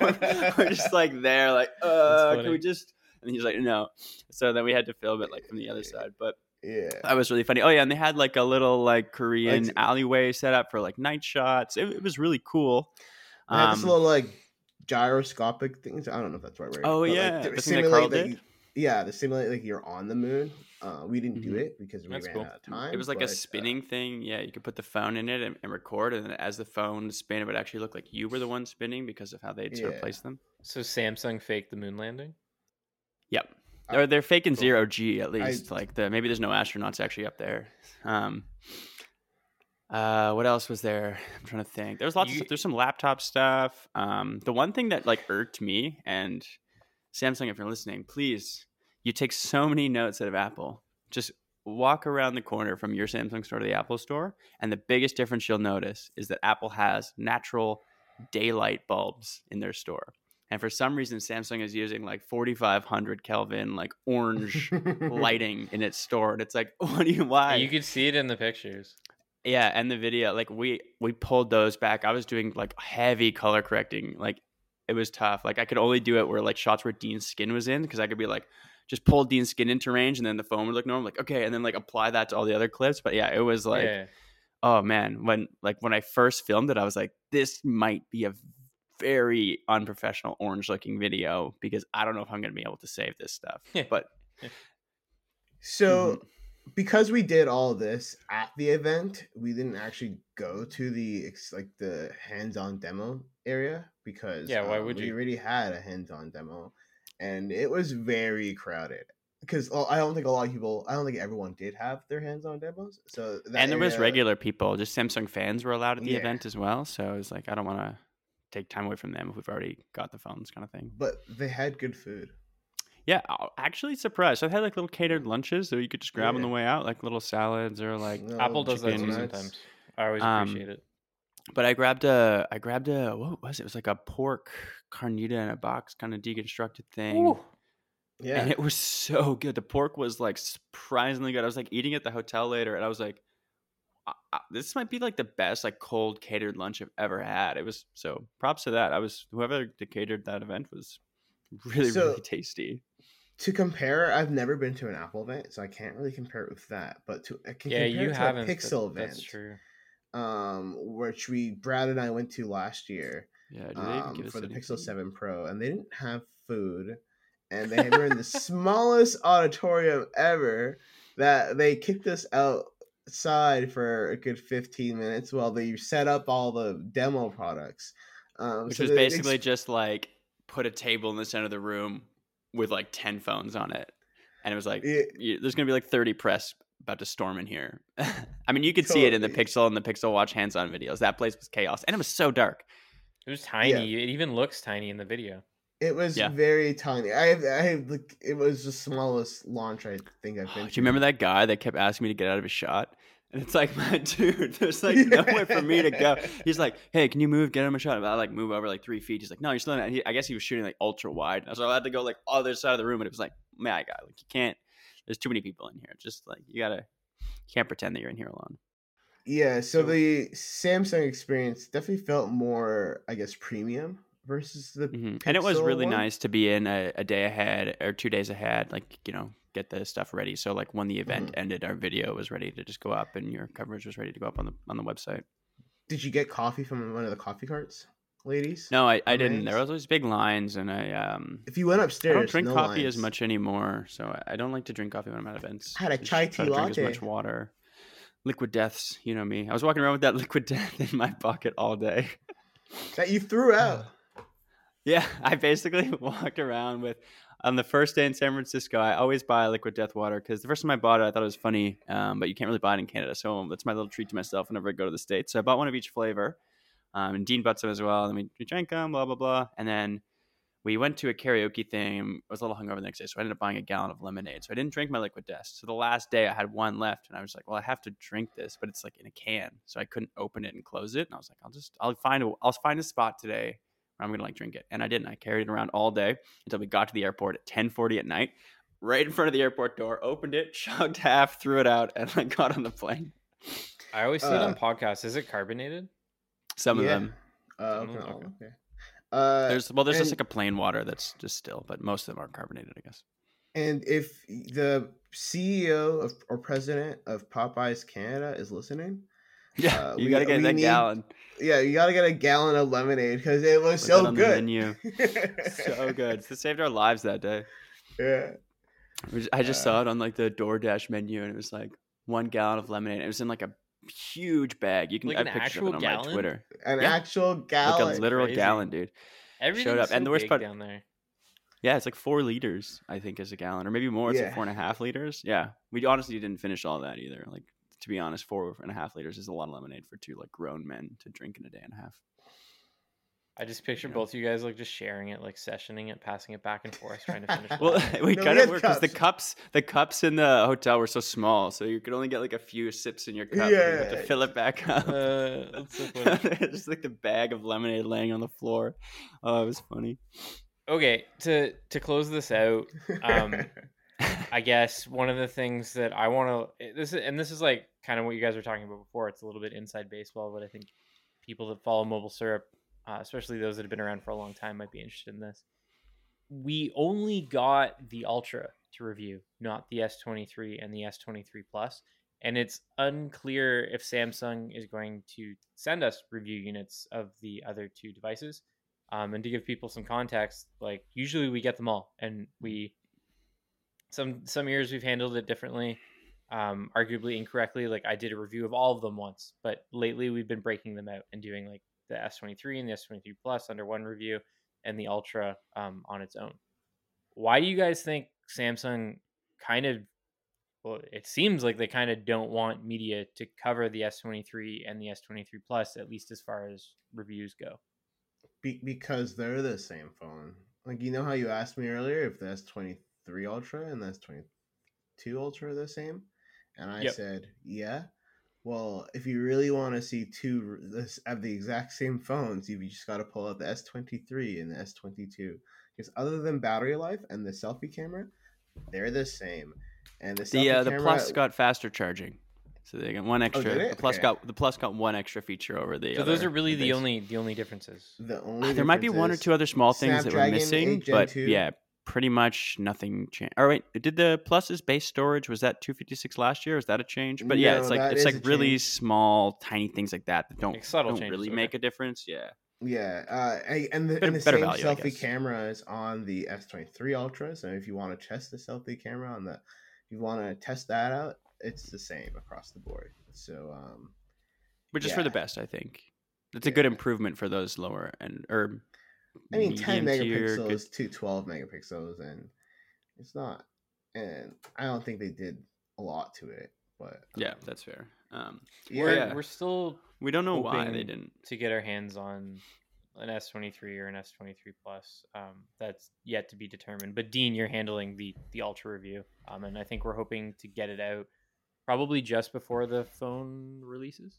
we're, we're just like there, like, uh, can we just. And he's like, no. So then we had to film it like from the other side. But Yeah. that was really funny. Oh yeah, and they had like a little like Korean Like- alleyway set up for like night shots. It, it was really cool. I had this Um, little like gyroscopic things. I don't know if that's the right word. Oh, but, yeah, to the thing that simulate Carl that did? you- yeah, to simulate like you're on the moon. Uh, we didn't do Mhm. it because we That's ran cool. out of time. It was like but, a uh, spinning thing. Yeah, you could put the phone in it and, and record, and then as the phone spin, it would actually look like you were the one spinning because of how they'd sort of Yeah. place them. So Samsung faked the moon landing. Yep. I- Or they're faking cool. zero G at I- least. like the maybe there's no astronauts actually up there. Um, uh, what else was there? I'm trying to think. There's lots You- of stuff. There's some laptop stuff. Um, the one thing that like irked me and Samsung, if you're listening, please, you take so many notes out of Apple. Just walk around the corner from your Samsung store to the Apple store, and the biggest difference you'll notice is that Apple has natural daylight bulbs in their store. And for some reason, Samsung is using like 4,500 Kelvin, like orange lighting in its store. And it's like, what do you, why? You could see it in the pictures. Yeah, and the video, like we we pulled those back. I was doing like heavy color correcting. Like it was tough. Like I could only do it where like shots where Dean's skin was in because I could be like just pull Dean's skin into range and then the phone would look normal. Like okay, and then like apply that to all the other clips. But yeah, it was like yeah. oh man, when like when I first filmed it, I was like this might be a very unprofessional orange looking video because I don't know if I'm gonna be able to save this stuff. But So, Mm-hmm. Because we did all this at the event, we didn't actually go to the like the hands-on demo area because Yeah, why um, would we you? already had a hands-on demo, and it was very crowded. Because well, I don't think a lot of people, I don't think everyone did have their hands-on demos. So that and there was regular people, just Samsung fans were allowed at the Yeah. event as well. So it was like I don't want to take time away from them if we've already got the phones, kind of thing. but they had good food. Yeah, actually surprised. I had like little catered lunches, so you could just grab on the way out, like little salads or like. No, Apple does that chicken sometimes. I always Um, appreciate it. But I grabbed a, I grabbed a, what was it? It was like a pork carnita in a box, kind of deconstructed thing. Ooh. Yeah, and it was so good. The pork was like surprisingly good. I was like eating at the hotel later, and I was like, I- I- "This might be like the best like cold catered lunch I've ever had." It was so props to that. I was whoever catered that event was really So- really tasty. To compare, I've never been to an Apple event, so I can't really compare it with that. But to I can Yeah, compare you it to haven't. a Pixel event. That's true. um, which we Brad and I went to last year Yeah, do they even um, for the Pixel? Seven Pro, and they didn't have food, and they were in the smallest auditorium ever. That they kicked us outside for a good fifteen minutes while they set up all the demo products. Um, which so was basically ex- just like put a table in the center of the room with like 10 phones on it and it was like Yeah. you, there's gonna be like 30 press about to storm in here i mean you could see it in the pixel and the pixel watch hands-on videos that place was chaos and it was so dark It was tiny. It even looks tiny in the video. It was Yeah. very tiny. I I like, it was the smallest launch I think I've oh, been. do you remember that guy that kept asking me to get out of his shot and it's like my dude there's like nowhere for me to go. He's like hey can you move? Get him a shot. I like move over like three feet. He's like no you're still not he, i guess he was shooting like ultra wide. So i had to go like other side of the room and it was like man i got like you can't there's too many people in here. Just like you gotta you can't pretend that you're in here alone. Yeah, so, So- the Samsung experience definitely felt more, I guess, premium versus the. Mhm. and it was really one. nice to be in a, a day ahead or two days ahead like you know get the stuff ready so like when the event Mm-hmm. ended our video was ready to just go up and your coverage was ready to go up on the on the website Did you get coffee from one of the coffee carts, ladies? no i, I didn't there was always big lines and i um If you went upstairs, I don't drink no coffee as much anymore, so I- don't like to drink coffee when I'm at events. I had a chai tea to drink as much water. Liquid deaths, you know me. I was walking around with that liquid death in my pocket all day. that you threw out. Yeah, I basically walked around with. On the first day in San Francisco, I always buy liquid death water because the first time I bought it, I thought it was funny, um, but you can't really buy it in Canada. So that's my little treat to myself whenever I go to the States. So I bought one of each flavor. Um, and Dean bought some as well. And we, we drank them, blah, blah, blah. And then we went to a karaoke thing. I was a little hungover the next day. So I ended up buying a gallon of lemonade. So I didn't drink my liquid death. So the last day I had one left and I was like, well, I have to drink this, but it's like in a can. So I couldn't open it and close it. And I was like, I'll just, I'll find a, I'll find a spot today I'm going to like drink it. And I didn't. I carried it around all day until we got to the airport at 1040 at night, right in front of the airport door, opened it, chugged half, threw it out, and like got on the plane. I always see it on Uh, podcasts. Is it carbonated? Some of them. Uh, Some okay, oh, okay. okay. Uh, There's well, there's just like a plain water that's just still, but most of them are carbonated, I guess. And if the CEO of, or president of Popeyes Canada is listening, Yeah, Uh, you we- got to get we that need- gallon. yeah, you gotta get a gallon of lemonade because it was Put so that on good. So good. It saved our lives that day. yeah. I just Uh, saw it on like the DoorDash menu, and it was like one gallon of lemonade. It was in like a huge bag. You can Like I an actual it on my? Twitter. An Yeah. actual Like gallon. a literal crazy. gallon, dude. Everything's up, and the worst part- down there. Yeah, it's like four liters, I think, is a gallon, or maybe more. It's like four and a half liters. Yeah, we honestly didn't finish all that either. Like to be honest, four and a half liters is a lot of lemonade for two like grown men to drink in a day and a half. I just picture Yeah. both you guys like just sharing it, like sessioning it, passing it back and forth, trying to finish. it Well, we No, kind we of had were because the cups. cups, the cups in the hotel were so small, so you could only get like a few sips in your cup. and you had to Yeah. fill it back up. Uh, that's so funny. Just like the bag of lemonade laying on the floor. Oh, it was funny. okay, to to close this out, um, I guess one of the things that I want to this is, and this is like kind of what you guys were talking about before. It's a little bit inside baseball, but I think people that follow Mobile Syrup, uh, especially those that have been around for a long time, might be interested in this. We only got the Ultra to review, not the S23 and the S23 Plus, and it's unclear if Samsung is going to send us review units of the other two devices. Um, and to give people some context, like usually we get them all, and we some some years we've handled it differently, um, arguably incorrectly. Like I did a review of all of them once, but lately we've been breaking them out and doing like the S23 and the S23 Plus under one review, and the Ultra um, on its own. Why do you guys think Samsung kind of? Well, it seems like they kind of don't want media to cover the S23 and the S23 Plus, at least as far as reviews go. Be- because they're the same phone. Like you know how you asked me earlier if the S twenty three Ultra and that's twenty two Ultra the same, and I Yep. said yeah. Well, if you really want to see two r- this have the exact same phones, you just got to pull out the S twenty three and the S twenty two. Because other than battery life and the selfie camera, they're the same. And the The selfie uh, the camera, Plus got faster charging, so they got one extra. did it? The Plus Okay. got the Plus got one extra feature over the. So those are really the base. only the only differences. the only there might be one or two other small things that were Snapdragon missing, but yeah, pretty much nothing changed. All right, did the pluses base storage was that 256 last year? Was that a change? But yeah, No, it's like it's like really change. small, tiny things like that that don't Like don't really okay. make a difference. Yeah, Yeah, uh, and and the, Better- and the same value, selfie camera is on the S23 Ultra. So if you want to test the selfie camera on the, if you want to test that out, it's the same across the board. So um, which is for the best, I think. It's a good improvement for those lower and or I mean, 10 medium tier, good- megapixels to 12 megapixels, and it's not. And I don't think they did a lot to it, but Yeah, um, that's fair. Um, We're yeah. we're still we don't know why they didn't. to get our hands on an S twenty three or an S twenty three plus. Um, that's yet to be determined. But Dean, you're handling the the Ultra review, um, and I think we're hoping to get it out probably just before the phone releases.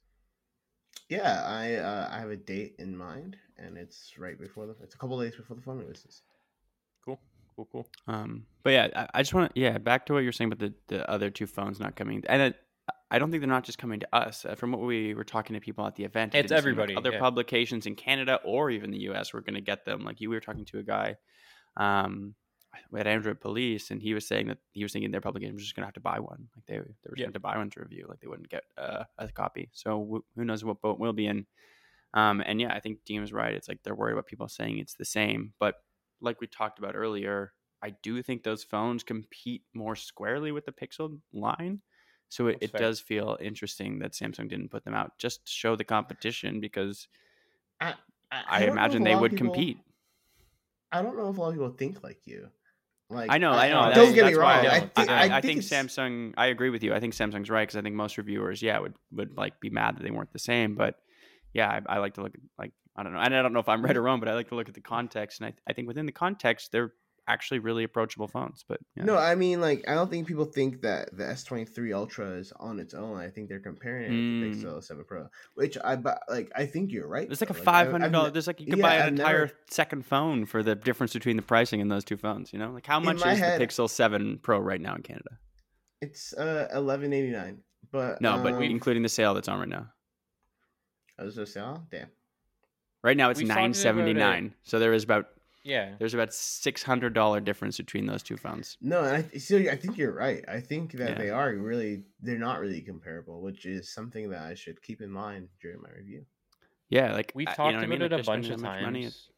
yeah, I uh, I have a date in mind, and it's right before the. It's a couple days before the phone releases. Cool, cool, cool. Um, but yeah, I, I just want to yeah back to what you're saying about the the other two phones not coming, and it, I don't think they're not just coming to us. Uh, from what we were talking to people at the event, it It's didn't like everybody, other yeah. publications in Canada or even the U.S. were going to get them. Like you, we were talking to a guy, um, at Android Police, and he was saying that he was thinking their publication was just going to have to buy one. Like they they were just Yeah. going to buy one to review. Like they wouldn't get uh, a copy. So w- who knows what boat we'll be in. Um, and yeah, I think was right. It's like they're worried about people saying it's the same, but like we talked about earlier, I do think those phones compete more squarely with the Pixel line. So it, it does feel interesting that Samsung didn't put them out just to show the competition because I, I, don't imagine they would people- compete. I don't know if a lot of people think like you. Like I know, I know. I- that's- Don't get me that's why wrong. I I, don't. think, I, I, I think it's- Samsung. I agree with you. I think Samsung's right because I think most reviewers, yeah, would would like be mad that they weren't the same. But yeah, I, I like to look at like I don't know, and I don't know if I'm right or wrong, but I like to look at the context, and I, I think within the context, they're actually really approachable phones. But yeah. No, I mean, like, I don't think people think that the S23 Ultra is on its own. I think they're comparing it Mm. the Pixel 7 Pro, which I, but like, I think you're right. It's like a five hundred dollars. There's like you could yeah, buy an I've entire never- second phone for the difference between the pricing in those two phones. You know, like how much is head- the Pixel Seven Pro right now in Canada? It's uh 11.89, but No, but um, including the sale that's on right now. I was just saying, oh, damn. Right now it's We've talked uh, nine about it- So there is about Yeah, there's about six hundred dollar difference between those two phones. No, and I th- so I think you're right. I think that Yeah. they are really they're not really comparable, which is something that I should keep in mind during my review. Yeah, like we've I- you talked know what I about mean? it Like, a bunch of that money, times.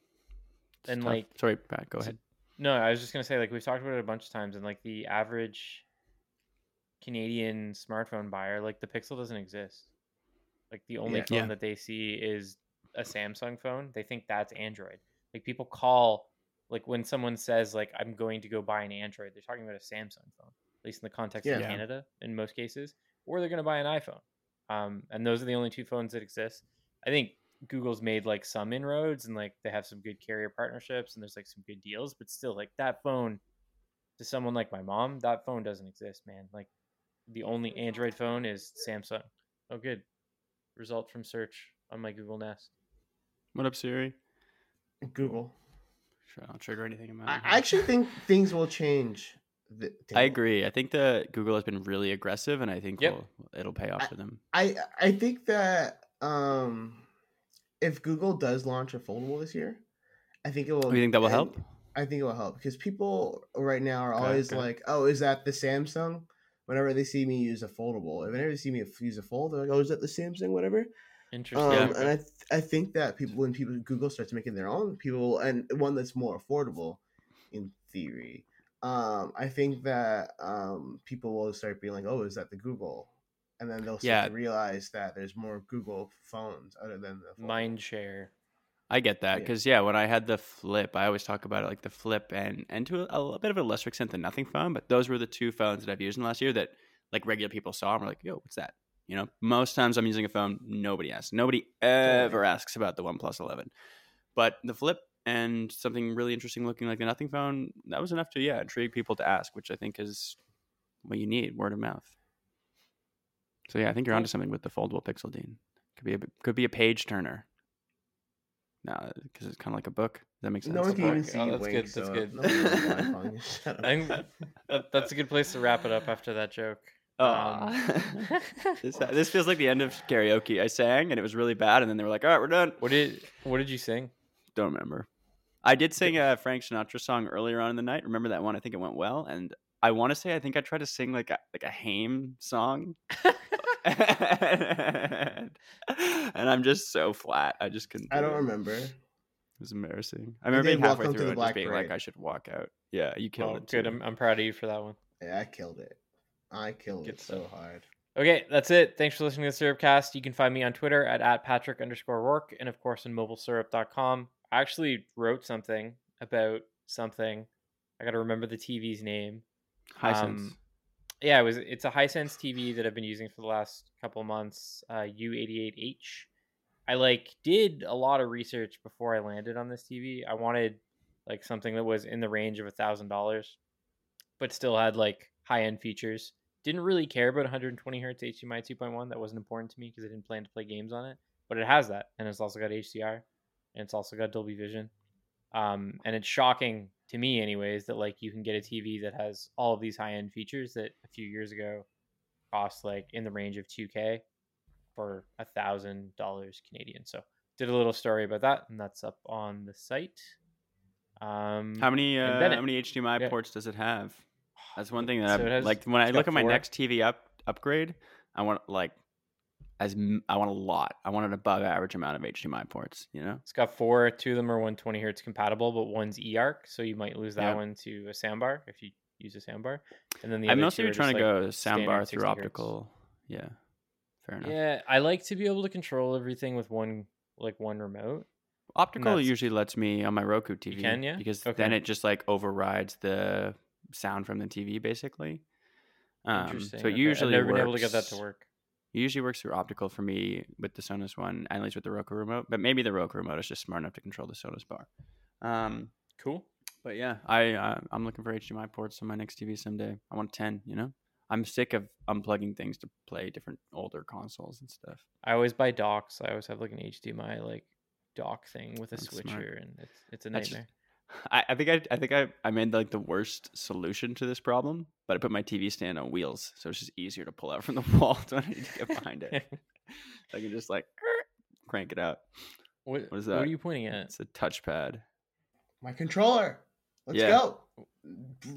it's and tough. like sorry, Pat, go ahead. No, I was just gonna say like we've talked about it a bunch of times, and like the average Canadian smartphone buyer, like the Pixel doesn't exist. Like the only Yeah. phone Yeah. that they see is a Samsung phone. They think that's Android. Like people call like when someone says like I'm going to go buy an Android, they're talking about a Samsung phone, at least in the context of Canada in most cases, or they're going to buy an iPhone. Um, and those are the only two phones that exist. I think Google's made like some inroads and like they have some good carrier partnerships and there's like some good deals, but still like that phone to someone like my mom, that phone doesn't exist, man. Like the only Android phone is Samsung. Oh, good. Result from search on my Google Nest. What up, Siri? Google. Sure, I'll trigger anything in my. I I actually think things will change. The, I agree. I think that Google has been really aggressive, and I think Yep. will it'll pay off for them. I I think that um, if Google does launch a foldable this year, I think it will. Oh, you think that will and help? I think it will help because people right now are Okay, always okay. like, "Oh, is that the Samsung?" Whenever they see me use a foldable, if whenever they see me use a fold, they're like, "Oh, is that the Samsung?" Whatever. Interesting. Um, and I th- I think that people when people Google starts making their own people and one that's more affordable, in theory, um, I think that um, people will start being like, "Oh, is that the Google?" And then they'll start Yeah. to realize that there's more Google phones other than the foldable. Mind share. I get that Yeah. because yeah. when I had the flip, I always talk about it like the flip and and to a, a bit of a lesser extent the nothing phone, but those were the two phones that I've used in the last year that like regular people saw and were like, "Yo, what's that?" You know, most times I'm using a phone, nobody asks. Nobody ever asks about the OnePlus 11. But the flip and something really interesting looking like the nothing phone, that was enough to yeah intrigue people to ask, which I think is what you need, word of mouth. So yeah, I think you're onto something with the foldable Pixel, Dean. Could be a could be a page turner. No, because it's kind of like a book. Does that makes sense? No one can even Okay, see oh, you that's wink, good, that's so good. no one knows why I'm calling you. Shut up. I think that's a good place to wrap it up after that joke. Aw. Um, this, this feels like the end of karaoke. I sang and it was really bad, and then they were like, "All right, we're done." What did What did you sing? Don't remember. I did sing a Frank Sinatra song earlier on in the night. Remember that one? I think it went well, and I want to say I think I tried to sing like a like a Haim song, and I'm just so flat. I just couldn't. I do don't it. remember. It was embarrassing. I remember being halfway through the and just Black being like, "I should walk out." Yeah, you killed Oh, it. good. I'm, I'm proud of you for that one. Yeah, I killed it. I killed Good it so stuff. hard. Okay, that's it. Thanks for listening to the Syrupcast. You can find me on Twitter at, at Patrick underscore Rourke and of course on mobilesyrup.com. I actually wrote something about something. I gotta remember the TV's name. Hisense. Um, yeah, it was it's a Hisense TV that I've been using for the last couple months, uh U88H. I like did a lot of research before I landed on this TV. I wanted like something that was in the range of a thousand dollars, but still had like high end features. Didn't really care about 120 hertz HDMI 2.1. That wasn't important to me because I didn't plan to play games on it. But it has that, and it's also got HDR, and it's also got Dolby Vision. Um, and it's shocking to me, anyways, that like you can get a TV that has all of these high end features that a few years ago cost like in the range of 2K for a thousand dollars Canadian. So did a little story about that, and that's up on the site. Um, How many uh, how many HDMI yeah. ports does it have? That's one thing that So I like when I look at my four. next TV up upgrade. I want like as I want a lot. I want an above average amount of HDMI ports. You know. It's got four. Two of them are 120 hertz compatible, but one's eARC, so you might lose that Yeah. one to a soundbar if you use a soundbar. And then the I'm mostly trying to like, go soundbar 60 through hertz. optical. Yeah. Fair enough. Yeah, I like to be able to control everything with one like one remote. Optical usually lets me on my Roku TV. can, yeah? Because Okay. then it just like overrides the sound from the TV basically. Um, Interesting. so it okay. usually I've never been able to get that to work. It usually works through optical for me with the Sonos one, at least with the Roku remote. But maybe the Roku remote is just smart enough to control the Sonos bar. Um, Cool. but yeah, I uh, I'm looking for HDMI ports on my next TV someday. I want ten. You know, I'm sick of unplugging things to play different older consoles and stuff. I always buy docks. I always have like an HDMI like dock thing with a That's switcher, smart. and it's it's a nightmare. I, I think I I think I, I made like the worst solution to this problem, but I put my TV stand on wheels, so it's just easier to pull out from the wall when I need to get behind it. I can just like crank it out. what, What is that? What are you pointing at? It's a touchpad. My controller. Let's Yeah. go.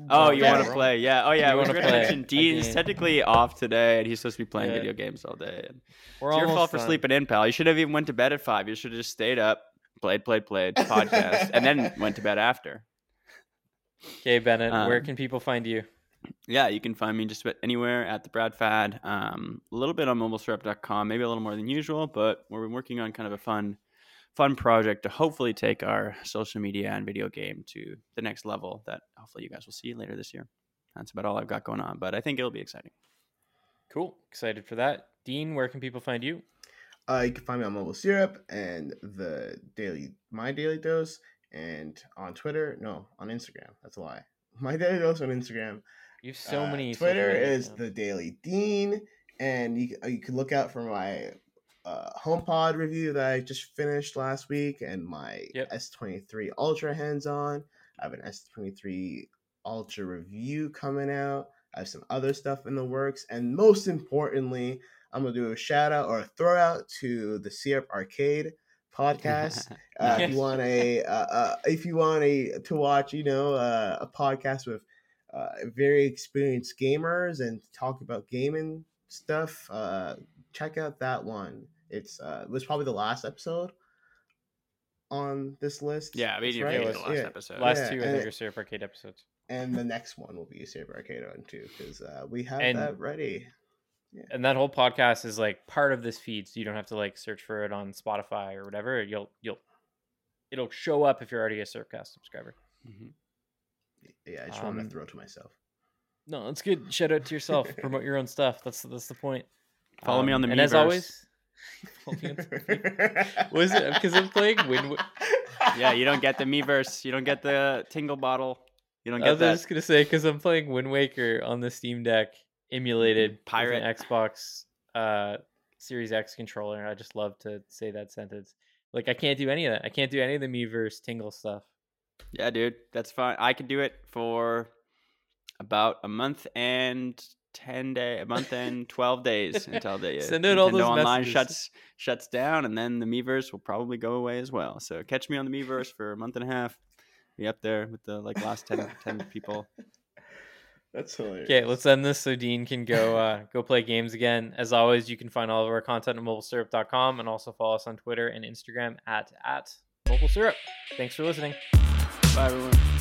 Oh, you Okay. want to play? Yeah. Oh, yeah. You I was wanna going to play mention a Dean's technically off today, and he's supposed to be playing Yeah. video games all day. And We're it's your fault almost for sleeping in, pal. You should have even went to bed at five. You should have just stayed up, played, played, played, podcast, and then went to bed after. Okay, Bennett, where Um, can people find you? Yeah, you can find me just about anywhere at the Brad Fad. Um, a little bit on mobilesyrup.com, maybe a little more than usual, but we're working on kind of a fun, fun project to hopefully take our social media and video game to the next level. That hopefully you guys will see later this year. That's about all I've got going on, but I think it'll be exciting. Cool. Excited for that. Dean, where can people find you? Uh, you can find me on Mobile Syrup and the daily My Daily Dose, and on Twitter. No, on Instagram. That's a lie. My Daily Dose on Instagram. You have so Uh, many. Twitter is the Daily Dean, and you uh, you can look out for my uh, HomePod review that I just finished last week, and my Yep. S23 Ultra hands on. I have an S23 Ultra review coming out. I have some other stuff in the works, and most importantly, I'm gonna do a shout out or a throw out to the Syrup Arcade podcast. Uh, if you want a, uh, uh, if you want a to watch, you know, uh, a podcast with uh, very experienced gamers and talk about gaming stuff, uh, check out that one. It's uh, it was probably the last episode on this list. yeah, I mean, That's you're right. right. the last Yeah. episode. Last Yeah, two, I and think, are Syrup Arcade episodes. And the next one will be a Syrup Arcade one too, because uh, we have And- that ready. And that whole podcast is like part of this feed, so you don't have to like search for it on Spotify or whatever. You'll you'll it'll show up if you're already a Syrupcast subscriber. Mhm. Yeah, I just want Um, to throw to myself. No, that's good. Shout out to yourself. Promote your own stuff. That's that's the point. Follow me on the And as always, Follow was it because I'm playing Wind? Yeah, you don't get the Miiverse. You don't get the Tingle bottle. You don't get. I get was that. just gonna say because I'm playing Wind Waker on the Steam Deck emulated Pirate. Xbox uh, Series X controller. I just love to say that sentence. Like I can't do any of that. I can't do any of the Miiverse Tingle stuff. Yeah, dude, that's fine. I could do it for about a month and ten day, a month and twelve days until the Send out all Nintendo those Online messages. shuts shuts down, and then the Miiverse will probably go away as well. So catch me on the Miiverse for a month and a half. Be up there with the like last 10, 10 people. That's hilarious. Okay, let's end this so Dean can go uh, go play games again. As always, you can find all of our content at mobilesyrup.com and also follow us on Twitter and Instagram at at mobile syrup. Thanks for listening. Bye everyone.